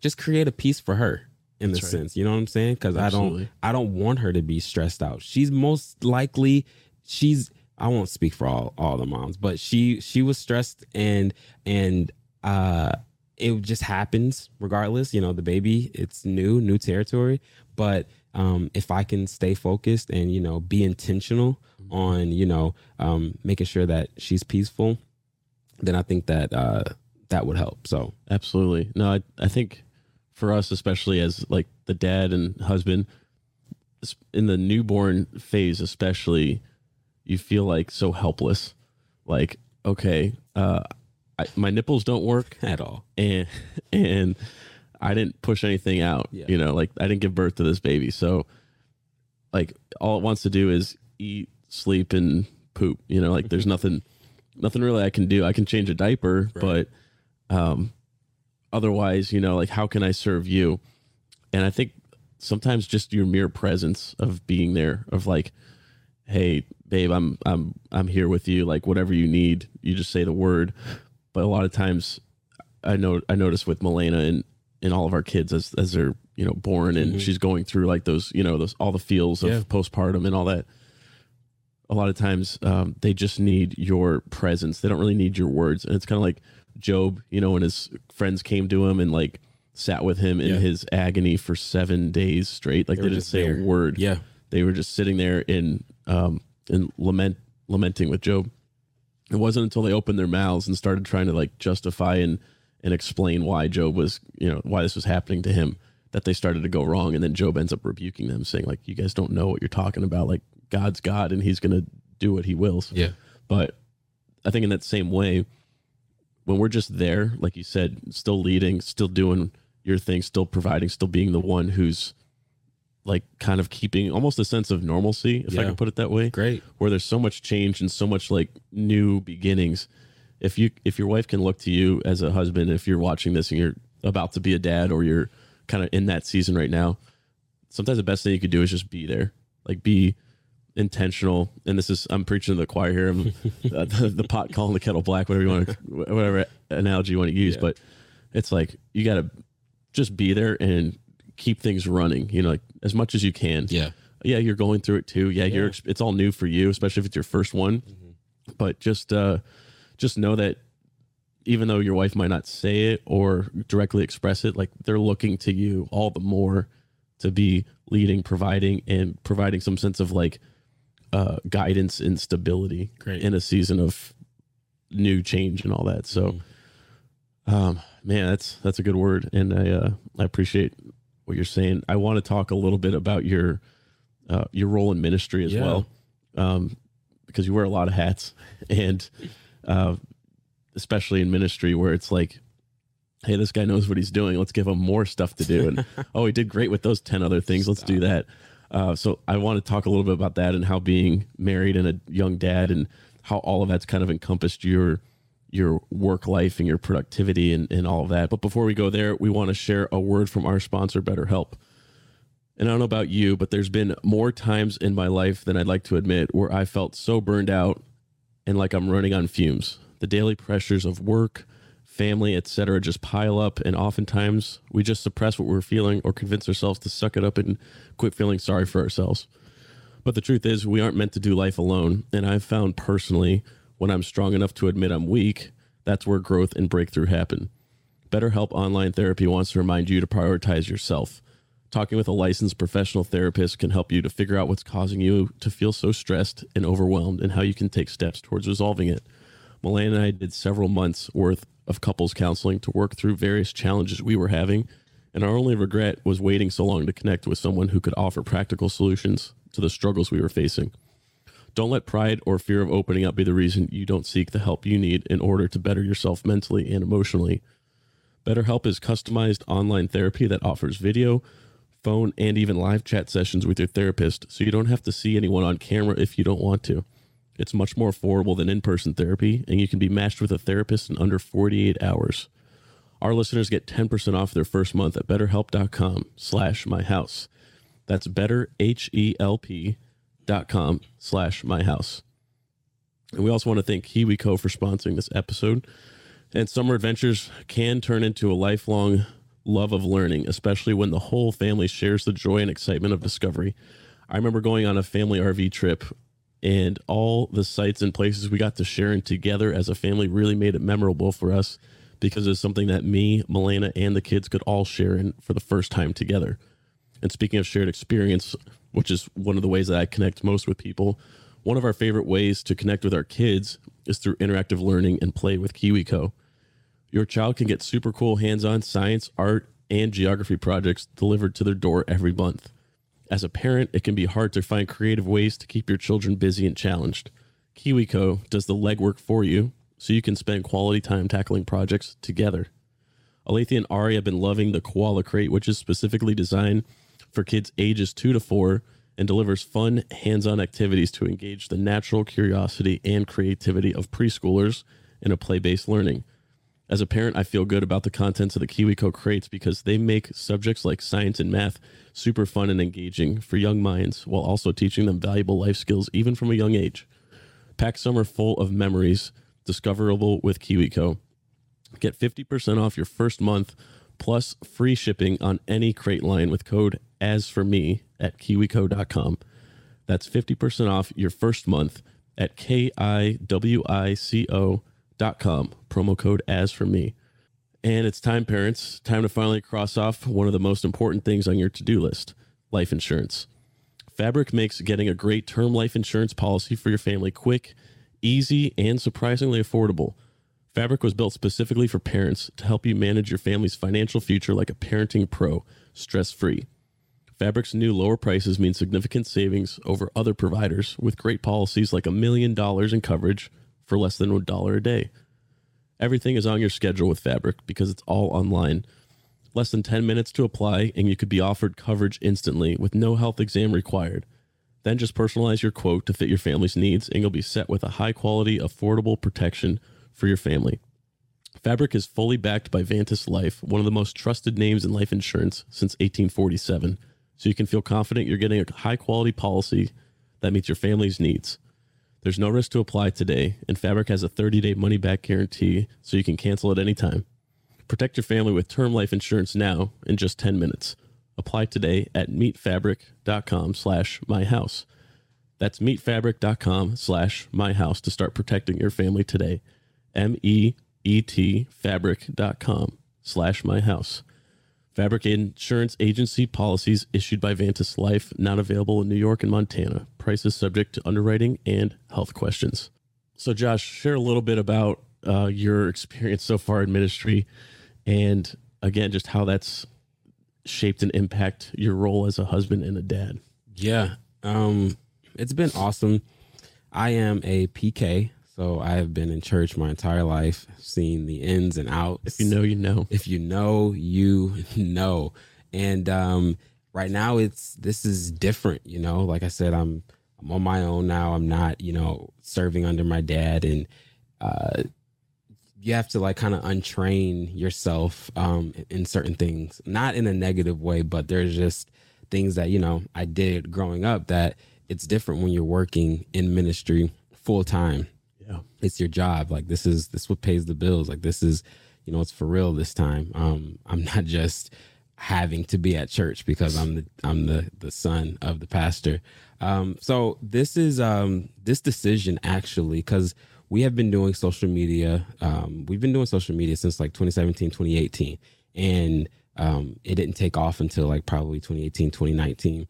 just create a peace for her in the That's right. sense you know what i'm saying because i don't i don't want her to be stressed out she's most likely she's i won't speak for all all the moms but she she was stressed and and uh it just happens regardless you know the baby it's new new territory but um if i can stay focused and you know be intentional on you know um making sure that she's peaceful then i think that uh that would help. So Absolutely. No, I, I think for us, especially as like the dad and husband, in the newborn phase, especially, you feel like so helpless. Like, okay, uh, I, my nipples don't work, at all. and and I didn't push anything out. Yeah. You know, like I didn't give birth to this baby, so like all it wants to do is eat, sleep, and poop. You know, like there's nothing, nothing really I can do. I can change a diaper, but um, otherwise, you know, like how can I serve you? And I think sometimes just your mere presence of being there, of like, hey, babe, I'm I'm I'm here with you. Like whatever you need, you just say the word. But a lot of times, I know I notice with Milena and and all of our kids as as they're you know born and she's going through like those you know those all the feels of Yeah. postpartum and all that. A lot of times, um, they just need your presence. They don't really need your words. And it's kind of like Job, you know, when his friends came to him and like sat with him in Yeah. his agony for seven days straight. Like They they, didn't say there. a word. Yeah. They were just sitting there in um in lament lamenting with Job. It wasn't until they opened their mouths and started trying to like justify and and explain why Job was, you know, why this was happening to him that they started to go wrong and then Job ends up rebuking them saying like you guys don't know what you're talking about like God's God and he's going to do what he wills. Yeah. But I think in that same way, when we're just there, like you said, still leading, still doing your thing, still providing, still being the one who's like kind of keeping almost a sense of normalcy, if I Yeah. can put it that way, Great. where there's so much change and so much like new beginnings. If you if your wife can look to you as a husband, if you're watching this and you're about to be a dad or you're kind of in that season right now, sometimes the best thing you could do is just be there. Like be intentional. And this is I'm preaching to the choir here. I'm, uh, the, the pot calling the kettle black, whatever you want to, whatever analogy you want to use. Yeah. But it's like you got to just be there and keep things running. You know, like as much as you can. Yeah. Yeah, you're going through it too. Yeah, you're it's all new for you, especially if it's your first one. But just, uh just know that even though your wife might not say it or directly express it, like they're looking to you all the more to be leading, providing, and providing some sense of like uh, guidance and stability Great. in a season of new change and all that. So, um, man, that's that's a good word, and I uh, I appreciate what you're saying. I want to talk a little bit about your uh, your role in ministry as Yeah. well, um, because you wear a lot of hats, and uh, especially in ministry where it's like hey this guy knows what he's doing let's give him more stuff to do and oh he did great with those 10 other things let's do that uh, so i want to talk a little bit about that and how being married and a young dad and how all of that's kind of encompassed your your work life and your productivity and, and all of that but before we go there we want to share a word from our sponsor betterhelp and I don't know about you, but there's been more times in my life than I'd like to admit where I felt so burned out and like I'm running on fumes. The daily pressures of work, family, etc. just pile up and oftentimes we just suppress what we're feeling or convince ourselves to suck it up and quit feeling sorry for ourselves. But the truth is, we aren't meant to do life alone, and I've found personally when I'm strong enough to admit I'm weak, that's where growth and breakthrough happen. BetterHelp Online Therapy wants to remind you to prioritize yourself. Talking with a licensed professional therapist can help you to figure out what's causing you to feel so stressed and overwhelmed and how you can take steps towards resolving it. Milena and I did several months worth of couples counseling to work through various challenges we were having, and our only regret was waiting so long to connect with someone who could offer practical solutions to the struggles we were facing. Don't let pride or fear of opening up be the reason you don't seek the help you need in order to better yourself mentally and emotionally. BetterHelp is customized online therapy that offers video, phone, and even live chat sessions with your therapist, so you don't have to see anyone on camera if you don't want to. It's much more affordable than in person therapy, and you can be matched with a therapist in under 48 hours. Our listeners get 10% off their first month at betterhelp.com slash my house. That's betterhelp.com slash my house. And we also want to thank KiwiCo for sponsoring this episode. And summer adventures can turn into a lifelong love of learning, especially when the whole family shares the joy and excitement of discovery. I remember going on a family RV trip, and all the sites and places we got to share in together as a family really made it memorable for us because it's something that me, Milena, and the kids could all share in for the first time together. And speaking of shared experience, which is one of the ways that I connect most with people, one of our favorite ways to connect with our kids is through interactive learning and play with KiwiCo. Your child can get super cool hands on science, art, and geography projects delivered to their door every month. As a parent, it can be hard to find creative ways to keep your children busy and challenged. KiwiCo does the legwork for you so you can spend quality time tackling projects together. Alethea and Ari have been loving the Koala Crate, which is specifically designed for kids ages two to four and delivers fun, hands on activities to engage the natural curiosity and creativity of preschoolers in a play based learning. As a parent, I feel good about the contents of the KiwiCo crates because they make subjects like science and math super fun and engaging for young minds while also teaching them valuable life skills even from a young age. Pack summer full of memories discoverable with KiwiCo. Get 50% off your first month plus free shipping on any crate line with code as for me at kiwico.com. That's 50% off your first month at K I W I C O.com. Promo code as for me. And it's time, parents. Time to finally cross off one of the most important things on your to do list life insurance. Fabric makes getting a great term life insurance policy for your family quick, easy, and surprisingly affordable. Fabric was built specifically for parents to help you manage your family's financial future like a parenting pro, stress free. Fabric's new lower prices mean significant savings over other providers with great policies like a million dollars in coverage for less than a dollar a day. Everything is on your schedule with Fabric because it's all online. Less than 10 minutes to apply, and you could be offered coverage instantly with no health exam required. Then just personalize your quote to fit your family's needs, and you'll be set with a high quality, affordable protection for your family. Fabric is fully backed by Vantis Life, one of the most trusted names in life insurance since 1847, so you can feel confident you're getting a high quality policy that meets your family's needs. There's no risk to apply today, and Fabric has a 30 day money back guarantee, so you can cancel at any time. Protect your family with term life insurance now in just 10 minutes. Apply today at meetfabric.com slash myhouse. That's meetfabric.com slash myhouse to start protecting your family today. M-E-E-T fabric.com slash myhouse. Fabric Insurance Agency policies issued by Vantis Life, not available in New York and Montana. Prices subject to underwriting and health questions. So, Josh, share a little bit about uh, your experience so far in ministry and again, just how that's shaped and impact your role as a husband and a dad. Yeah. Um, it's been awesome. I am a PK, so I have been in church my entire life, seen the ins and outs. If you know, you know. If you know, you know. And um, right now, it's this is different. You know, like I said, I'm I'm on my own now. I'm not, you know, serving under my dad, and uh, you have to like kind of untrain yourself um, in certain things, not in a negative way, but there's just things that you know I did growing up that it's different when you're working in ministry full time. It's your job. Like this is this what pays the bills. Like this is, you know, it's for real this time. Um, I'm not just having to be at church because I'm the I'm the the son of the pastor. Um, so this is um this decision actually because we have been doing social media. Um, we've been doing social media since like 2017, 2018, and um, it didn't take off until like probably 2018, 2019,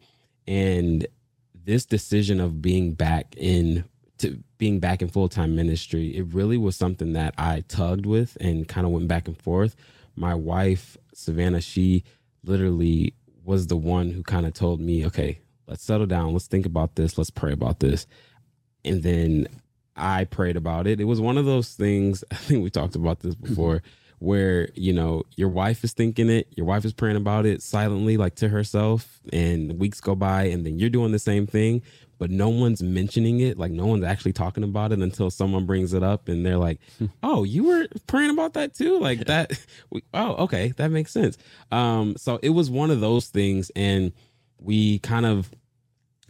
and this decision of being back in to being back in full-time ministry it really was something that i tugged with and kind of went back and forth. My wife savannah she literally was the one who kind of told me okay let's settle down. Let's think about this. Let's pray about this. And then i prayed about it. It was one of those things i think we talked about this before where you know your wife is thinking it your wife is praying about it silently like to herself and weeks go by and then you're doing the same thing but no one's mentioning it like no one's actually talking about it until someone brings it up and they're like oh you were praying about that too? Like that we, oh okay that makes sense. Um so it was one of those things and we kind of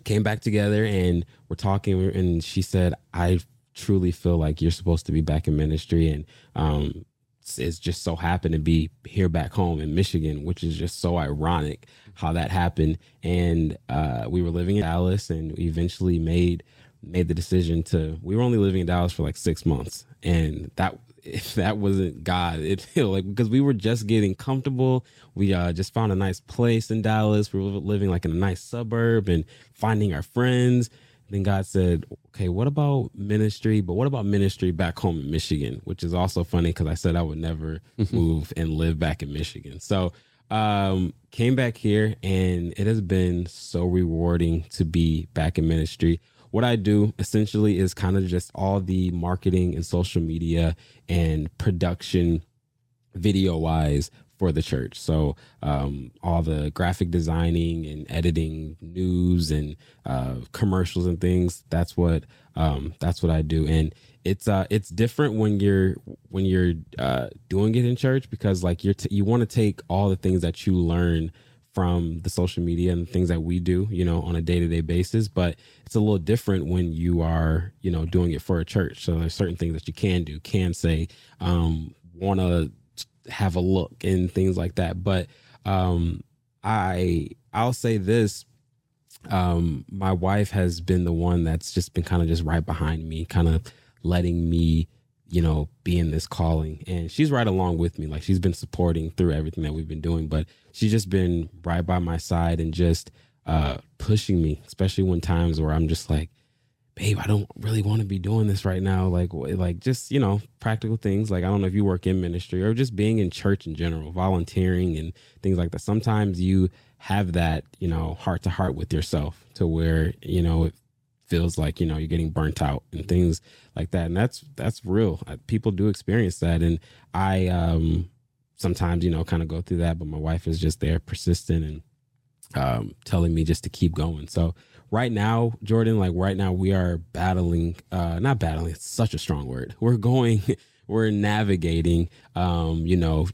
came back together and we're talking and she said i truly feel like you're supposed to be back in ministry and um it's just so happened to be here back home in Michigan, which is just so ironic how that happened. And uh, we were living in Dallas, and we eventually made made the decision to. We were only living in Dallas for like six months, and that if that wasn't God, it like because we were just getting comfortable. We uh, just found a nice place in Dallas. We were living like in a nice suburb and finding our friends. Then God said, okay, what about ministry? But what about ministry back home in Michigan? Which is also funny because I said I would never move and live back in Michigan. So um came back here and it has been so rewarding to be back in ministry what i do essentially is kind of just all the marketing and social media and production video wise for the church. So um, all the graphic designing and editing news and uh, commercials and things. That's what um, that's what I do, and it's uh, it's different when you're when you're uh, doing it in church because like you're t- you want to take all the things that you learn from the social media and things that we do, you know, on a day to day basis. But it's a little different when you are, you know, doing it for a church. So there's certain things that you can do, can say, um, want to have a look and things like that. But um, I I'll say this. Um, my wife has been the one that's just been kind of just right behind me, kind of letting me, you know, be in this calling. And she's right along with me. Like she's been supporting through everything that we've been doing, but she's just been right by my side and just uh pushing me, especially when times where I'm just like, babe, I don't really want to be doing this right now. Like, like just you know, practical things. Like, I don't know if you work in ministry or just being in church in general, volunteering and things like that. Sometimes you have that, you know, heart to heart with yourself to where you know it feels like you know you're getting burnt out and things like that. And that's that's real. People do experience that, and I um sometimes you know kind of go through that. But my wife is just there, persistent and um, telling me just to keep going. So right now, Jordan, like right now, we are battling, uh, not battling, it's such a strong word. We're going, we're navigating, um, you know,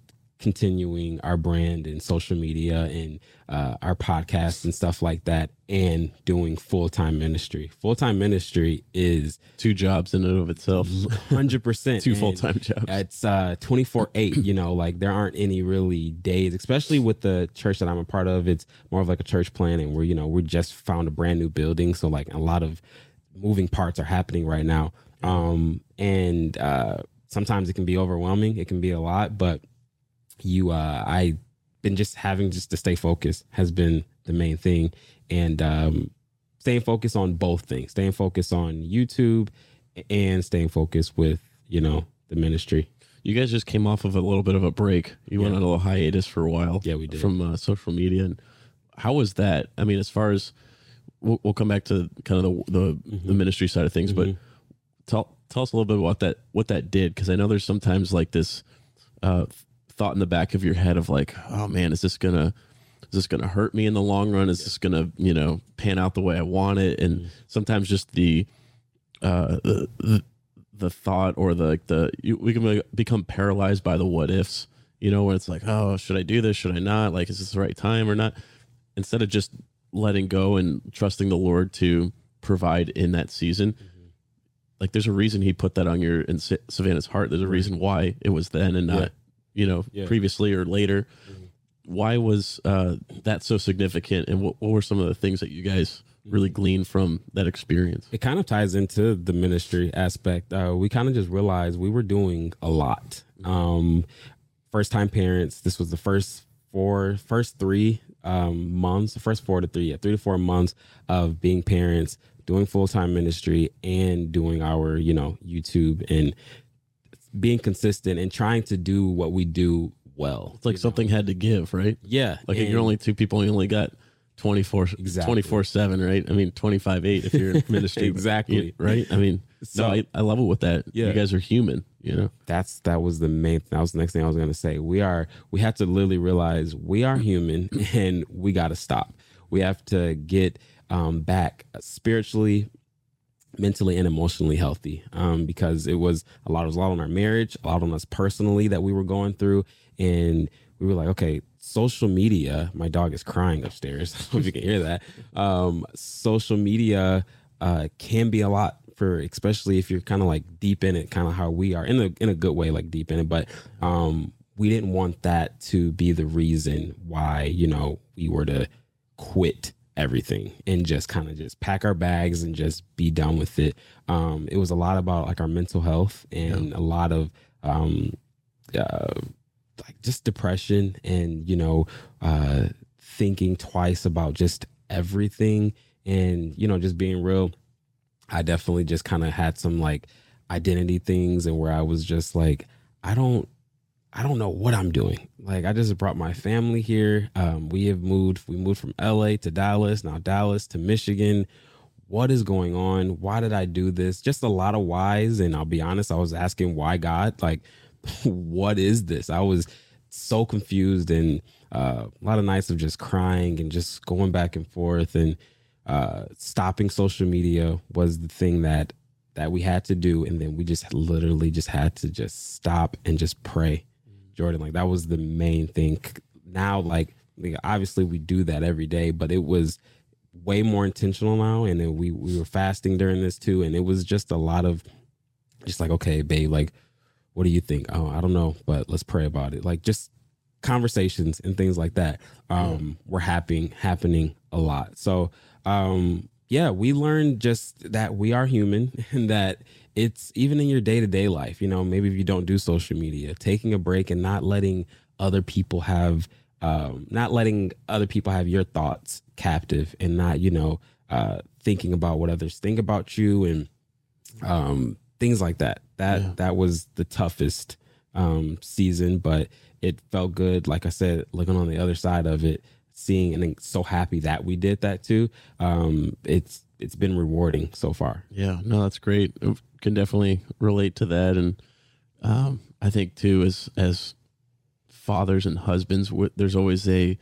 continuing our brand and social media and uh, our podcast and stuff like that and doing full-time ministry. Full-time ministry is two jobs in and of itself. 100% two full-time jobs. it's uh 24 8 you know like there aren't any really days especially with the church that i'm a part of it's more of like a church planning we're you know we just found a brand new building. So like a lot of moving parts are happening right now. Um and uh sometimes it can be overwhelming. It can be a lot but you uh i been just having just to stay focused has been the main thing. And um staying focused on both things staying focused on youtube and staying focused with you know the ministry. You guys just came off of a little bit of a break. You Yeah. went on a little hiatus for a while Yeah, we did. from uh, social media. And how was that? I mean as far as we'll, we'll come back to kind of the the, Mm-hmm. the ministry side of things but tell tell us a little bit about that what that did. Because i know there's sometimes like this uh thought in the back of your head of like oh man is this gonna is this gonna hurt me in the long run? Is this gonna you know pan out the way i want it? And Mm-hmm. sometimes just the uh the, the the thought or the the you, we can become paralyzed by the what ifs you know where it's like oh should i do this? Should i not? Like is this the right time or not? Instead of just letting go and trusting the lord to provide in that season like there's a reason he put that on your in savannah's heart. There's a reason why it was then and not Yeah. You know Yeah. previously or later why was uh that so significant and what, what were some of the things that you guys really gleaned from that experience it kind of ties into the ministry aspect. Uh, we kind of just realized we were doing a lot. Um, first time parents. This was the first four, first three um, months, the first four to three, yeah, three to four months of being parents, doing full time ministry, and doing our, you know, YouTube and being consistent and trying to do what we do well. it's like something had to give right Yeah, like if you're only two people you only got 24 Exactly. 24 7 right i mean 25 8 if you're in ministry Exactly. right i mean So- no I, I love it with that Yeah. you guys are human you know that's that was the main that was the next thing I was gonna say. We are we have to literally realize we are human and we gotta stop. We have to get um back spiritually, mentally and emotionally healthy. Um because it was a lot it was a lot on our marriage, a lot on us personally that we were going through. And we were like, okay, social media, my dog is crying upstairs. I don't know if you can hear that. Um, social media uh, can be a lot for especially if you're kind of like deep in it, kind of how we are in a in a good way, like deep in it. But um, we didn't want that to be the reason why you know we were to quit everything and just kind of just pack our bags and just be done with it. Um, it was a lot about like our mental health and a lot of um, uh, like just depression and you know uh thinking twice about just everything and you know just being real I definitely just kind of had some like identity things and where I was just like, I don't I don't know what I'm doing. Like I just brought my family here. Um, we have moved. We moved from LA to Dallas, now Dallas to Michigan. What is going on? Why did I do this? Just a lot of whys. And I'll be honest, I was asking why God. Like, what is this? I was so confused and uh, a lot of nights of just crying and just going back and forth and uh, stopping social media was the thing that that we had to do and then we just literally just had to just stop and just pray jordan like that was the main thing. Now like, like obviously we do that every day but it was way more intentional now and then we we were fasting during this too and it was just a lot of just like okay babe like what do you think? Oh i don't know but let's pray about it. Like just conversations and things like that um were happening happening a lot. So um yeah we learned just that we are human and that it's even in your day-to-day life you know maybe if you don't do social media taking a break and not letting other people have um not letting other people have your thoughts captive and not you know uh thinking about what others think about you and um things like that that Yeah. that was the toughest um season but it felt good like i said looking on the other side of it seeing and so happy that we did that too um it's it's been rewarding so far Yeah, no, that's great. Can definitely relate to that, and um, I think too, as as fathers and husbands, w- there's always a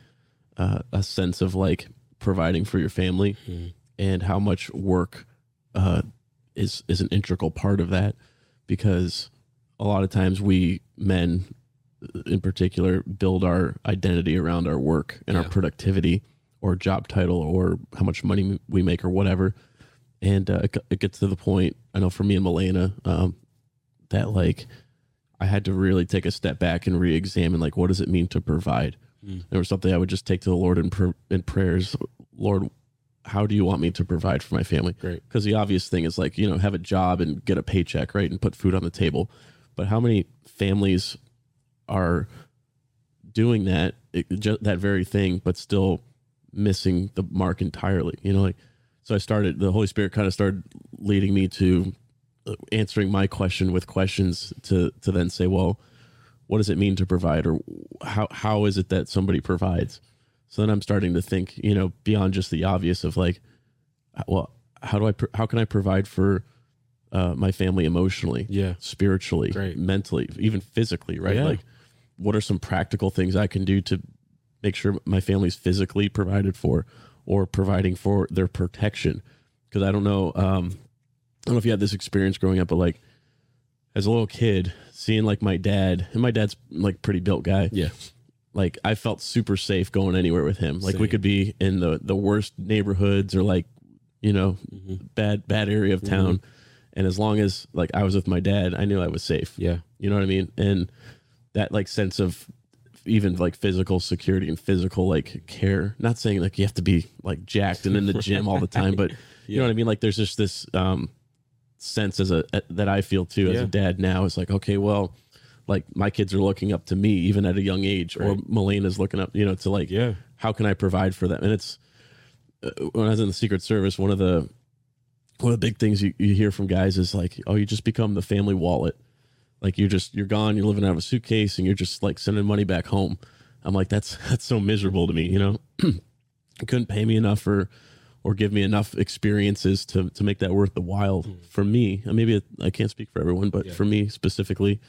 uh, a sense of like providing for your family, and how much work uh, is is an integral part of that, because a lot of times we men, in particular, build our identity around our work and our productivity or job title or how much money we make or whatever and uh, it, it gets to the point i know for me and Milena um, that like i had to really take a step back and re-examine like what does it mean to provide Mm. there was something i would just take to the lord in, pr- in prayers lord how do you want me to provide for my family Great. because the obvious thing is like you know have a job and get a paycheck right and put food on the table but how many families are doing that it, ju- that very thing but still missing the mark entirely you know like so i started the holy spirit kind of started leading me to uh, answering my question with questions to to then say well what does it mean to provide or how how is it that somebody provides so then i'm starting to think you know beyond just the obvious of like well how do i how can i provide for uh, my family emotionally Yeah. spiritually Great. mentally even physically right Yeah. like what are some practical things i can do to make sure my family's physically provided for or providing for their protection because i don't know um i don't know if you had this experience growing up but like as a little kid seeing like my dad and my dad's like pretty built guy yeah like I felt super safe going anywhere with him. Like we could be in the the worst neighborhoods or like you know Mm-hmm. bad bad area of town, and as long as like I was with my dad, I knew I was safe. yeah You know what I mean? And that like sense of even like physical security and physical like care. Not saying like you have to be like jacked and in the gym all the time, but you know what I mean? Like there's just this um sense as a that I feel too as Yeah. a dad now. It's like, okay, well, like my kids are looking up to me even at a young age, or Right. Milena's looking up, you know, to like, Yeah. how can I provide for them? And it's uh, when I was in the Secret Service, one of the one of the big things you, you hear from guys is like, oh, you just become the family wallet. Like you're just you're gone, you're living out of a suitcase, and you're just like sending money back home. I'm like, that's that's so miserable to me, you know. you couldn't pay me enough or or give me enough experiences to to make that worth the while for me. And maybe it, I can't speak for everyone, but for me specifically,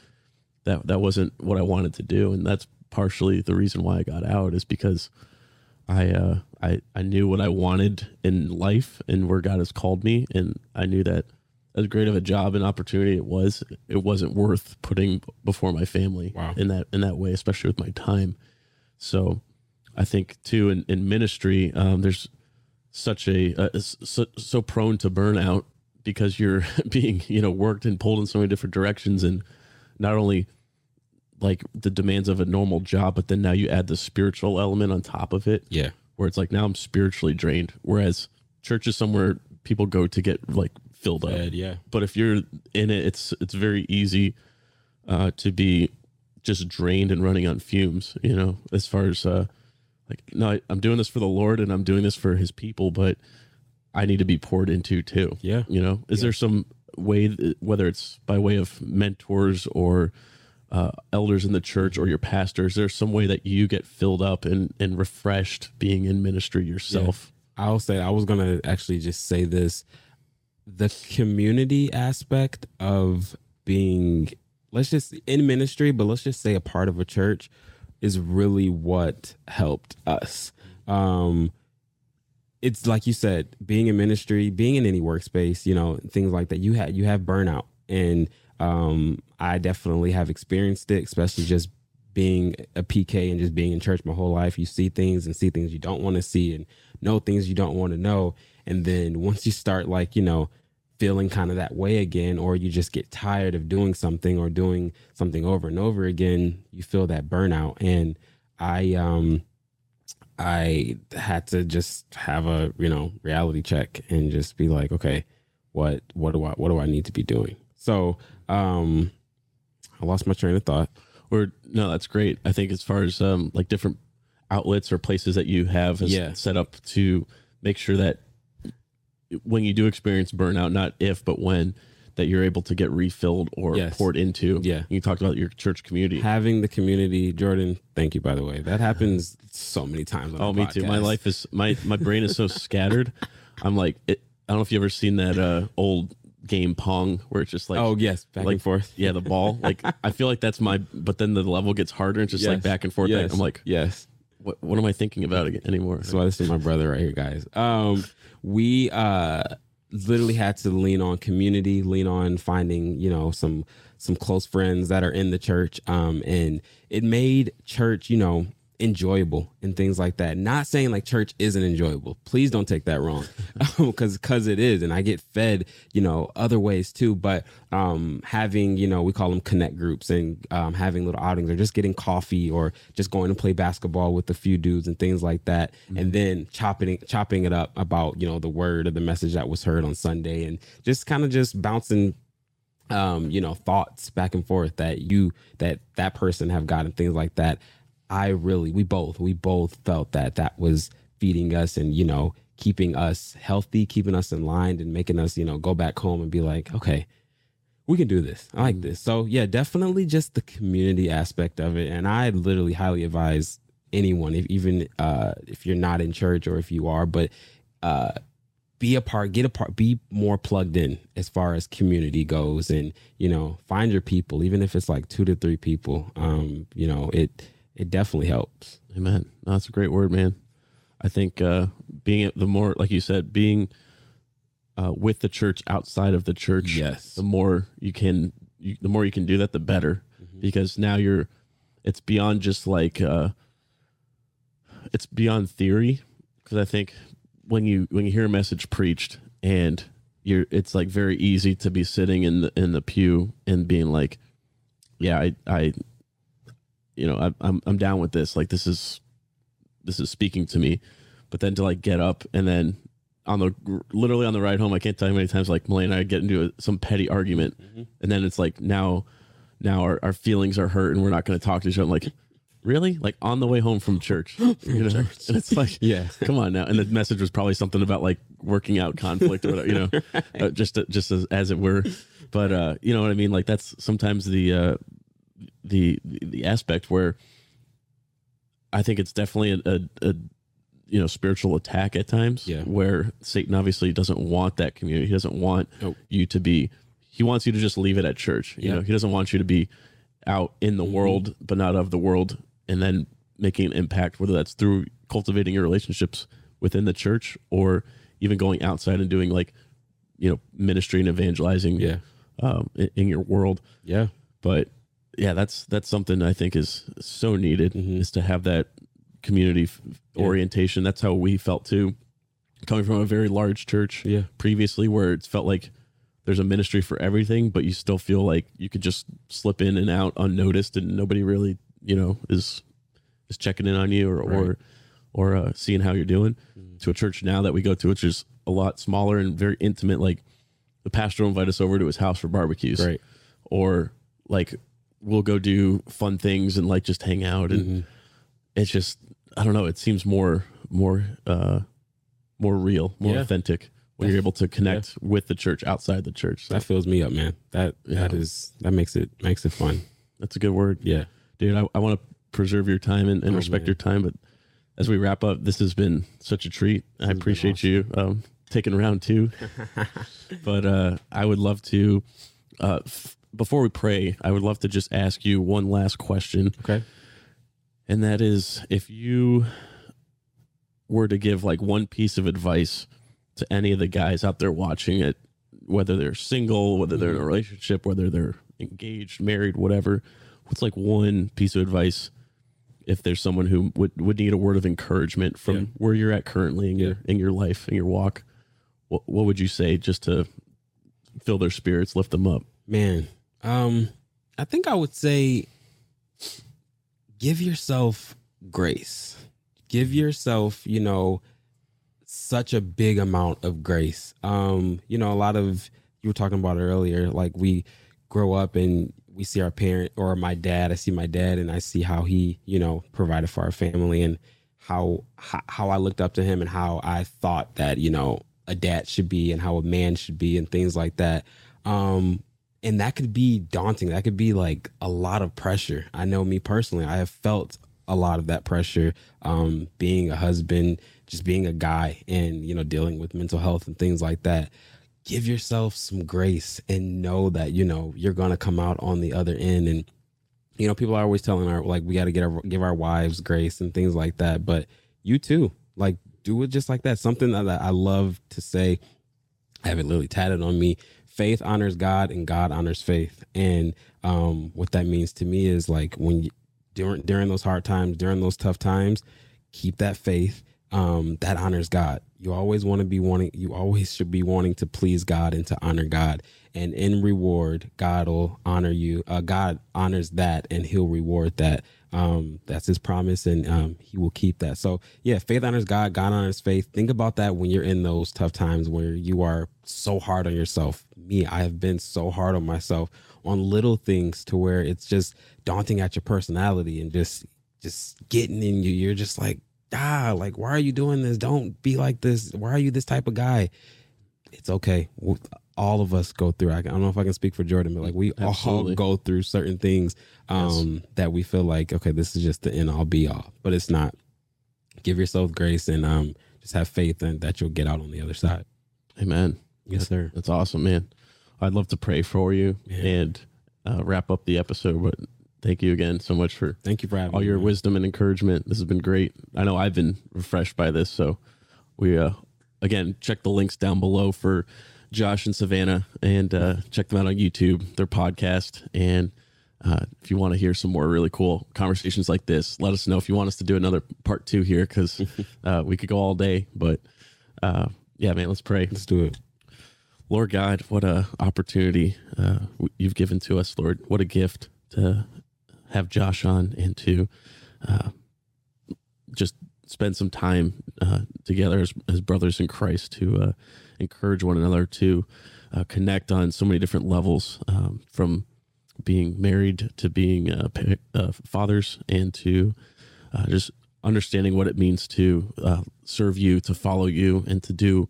that that wasn't what I wanted to do, and that's partially the reason why I got out is because I uh I I knew what I wanted in life and where God has called me, and I knew that as great of a job and opportunity it was, it wasn't worth putting before my family Wow. in that in that way, especially with my time. So I think too in, in ministry, um, there's such a uh, so, so prone to burnout because you're being you know worked and pulled in so many different directions, and not only like the demands of a normal job, but then now you add the spiritual element on top of it, Yeah. where it's like now I'm spiritually drained. Whereas church is somewhere people go to get like filled up Ed, yeah. but if you're in it it's it's very easy uh to be just drained and running on fumes you know as far as uh like no I, i'm doing this for the lord and i'm doing this for his people but I need to be poured into too. Yeah. You know, is there some way, th- whether it's by way of mentors or uh, elders in the church or your pastor, is there some way that you get filled up and, and refreshed being in ministry yourself? I'll say I was gonna actually just say this. The community aspect of being let's just in ministry, but let's just say a part of a church is really what helped us. Um it's like you said, being in ministry, being in any workspace, you know, things like that. You had you have burnout. And um I definitely have experienced it, especially just being a PK and just being in church my whole life. You see things and see things you don't want to see and know things you don't want to know. And then once you start like, you know, feeling kind of that way again, or you just get tired of doing something or doing something over and over again, you feel that burnout. And I um I had to just have a, you know, reality check and just be like, okay, what what do I what do I need to be doing? So um I lost my train of thought. Or no, that's great. I think as far as um, like different outlets or places that you have Yeah. set up to make sure that when you do experience burnout, not if but when, that you're able to get refilled or Yes. poured into. Yeah. You talked about your church community. having the community jordan thank you by the way that happens so many times on oh, me too. My life is my my brain is so scattered. I'm like, it, I don't know if you ever seen that uh, old game Pong where it's just like oh yes back like and forth Yeah, the ball. Like I feel like that's my. But then the level gets harder. and It's just like back and forth. yes. I'm like, yes what, what am I thinking about anymore? so why this is my brother right here guys um we uh literally had to lean on community lean on finding you know some some close friends that are in the church. Um and it made church you know enjoyable and things like that. Not saying like church isn't enjoyable. Please don't take that wrong. Because because it is and i get fed you know other ways too but um having you know we call them connect groups and um, having little outings or just getting coffee or just going to play basketball with a few dudes and things like that and then chopping chopping it up about you know the word or the message that was heard on sunday and just kind of just bouncing um you know thoughts back and forth that you that that person have gotten things like that i really we both we both felt that that was feeding us and you know keeping us healthy keeping us in line and making us you know go back home and be like okay we can do this. I like this. So yeah definitely just the community aspect of it. And i literally highly advise anyone if even uh if you're not in church or if you are but uh be a part, get a part, be more plugged in as far as community goes, and you know, find your people, even if it's like two to three people. Um, you know, it it definitely helps. Amen. No, that's a great word, man. I think uh, being the more, like you said, being uh, with the church outside of the church, Yes. the more you can, you, the more you can do that, the better, because now you're, it's beyond just like, uh, it's beyond theory. Because I think when you when you hear a message preached and you're, it's like very easy to be sitting in the in the pew and being like, yeah, I I you know, I, I'm I'm down with this. Like this is this is speaking to me. But then to like get up and then on the literally on the ride home, I can't tell you how many times like Milena and I get into a, some petty argument, and then it's like now now our, our feelings are hurt and we're not going to talk to each other. I'm like, really? Like on the way home from church, you know? And it's like, Yeah. come on now. And the message was probably something about like working out conflict or whatever, you know, uh, just just as, as it were. But uh, you know what I mean? Like that's sometimes the uh, the the aspect where I think it's definitely a, a, a you know spiritual attack at times. Yeah. Where Satan obviously doesn't want that community. He doesn't want Nope. you to be. He wants you to just leave it at church. You Yeah. know, he doesn't want you to be out in the world, but not of the world, and then making an impact. Whether that's through cultivating your relationships within the church, or even going outside and doing like you know ministry and evangelizing. Yeah. Um, in, in your world Yeah. but yeah that's that's something i think is so needed Mhm. is to have that community f- Yeah. orientation that's how we felt too coming from a very large church Yeah. previously where it's felt like there's a ministry for everything but you still feel like you could just slip in and out unnoticed and nobody really you know is is checking in on you or or Right. or uh, seeing how you're doing to a church now that we go to which is a lot smaller and very intimate like the pastor will invite us over to his house for barbecues Great. or like we'll go do fun things and like just hang out and Mm-hmm. it's just i don't know it seems more more uh more real more Yeah. authentic when you're able to connect with the church outside the church. So That fills me up, man. That that Yeah. is that makes it makes it fun. that's a good word. Yeah. dude i, I want to preserve your time and, and Oh, respect man. your time but as we wrap up this has been such a treat i appreciate awesome. you um, taking round two but uh, i would love to uh, f- before we pray i would love to just ask you one last question. Okay. and that is if you were to give like one piece of advice to any of the guys out there watching it whether they're single whether they're in a mm-hmm. relationship whether they're engaged married whatever what's like one piece of advice if there's someone who would, would need a word of encouragement from Yeah. where you're at currently in your in your life in your walk? What, what would you say just to fill their spirits lift them up? Man, um, I think I would say give yourself grace. Give yourself, you know, such a big amount of grace. Um, you know, a lot of you were talking about earlier, like we grow up and we see our parent or my dad, I see my dad and I see how he, you know, provided for our family and how how, how I looked up to him and how I thought that, you know, a dad should be and how a man should be and things like that. Um and that could be daunting. That could be like a lot of pressure. I know me personally, I have felt a lot of that pressure um being a husband, just being a guy and you know dealing with mental health and things like that. Give yourself some grace and know that you know you're going to come out on the other end and you know people are always telling our like we got to get our give our wives grace and things like that, but you too like do it just like that. Something that I love to say I have it literally tatted on me. Faith honors God and God honors faith. And um, what that means to me is like when you, during during those hard times, during those tough times, keep that faith. Um, that honors God. You always want to be wanting. You always should be wanting to please God and to honor God. And in reward, God will honor you. Uh, God honors that, and He'll reward that. Um, that's His promise, and um, He will keep that. So yeah, faith honors God. God honors faith. Think about that when you're in those tough times where you are so hard on yourself. Me, I have been so hard on myself on little things to where it's just daunting at your personality and just just getting in you. You're just like, ah, like why are you doing this? Don't be like this. Why are you this type of guy? It's okay. All of us go through. I don't know if I can speak for Jordan, but like we Absolutely. all go through certain things um, that we feel like, okay, this is just the end all be all, but it's not. Give yourself grace and um, just have faith and that you'll get out on the other side. amen Yes, sir. That's awesome, man. I'd love to pray for you Yeah. and uh, wrap up the episode. But thank you again so much for Thank you for having all me. your man. wisdom and encouragement. This has been great. I know I've been refreshed by this. So we, uh, again, check the links down below for Josh and Savannah and uh, check them out on YouTube, their podcast. And uh, if you want to hear some more really cool conversations like this, let us know if you want us to do another part two here because uh, we could go all day. But uh, yeah, man, let's pray. Let's do it. Lord God, what a opportunity uh, you've given to us, Lord. What a gift to have Josh on and to uh, just spend some time uh, together as, as brothers in Christ to uh, encourage one another to uh, connect on so many different levels, um, from being married to being uh, fathers and to just understanding what it means to serve you, to follow you, and to do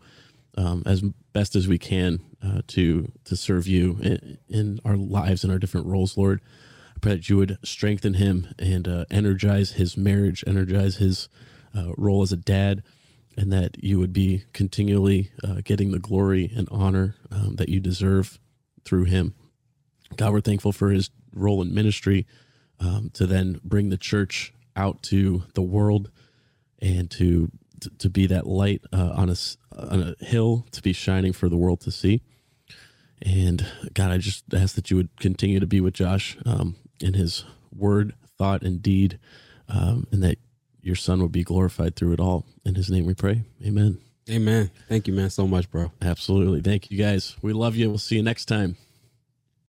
um, as best as we can uh, to to serve you in, in our lives and our different roles, Lord. I pray that you would strengthen him and uh, energize his marriage, energize his uh, role as a dad, and that you would be continually uh, getting the glory and honor um, that you deserve through him. God, we're thankful for his role in ministry um, to then bring the church out to the world and to to, to be that light uh, on a on a hill to be shining for the world to see. And God, I just ask that you would continue to be with Josh um, in his word, thought, and deed, um, and that your Son would be glorified through it all. In His name, we pray. Amen. Amen. Thank you, man, so much, bro. Absolutely. Thank you, guys. We love you. We'll see you next time.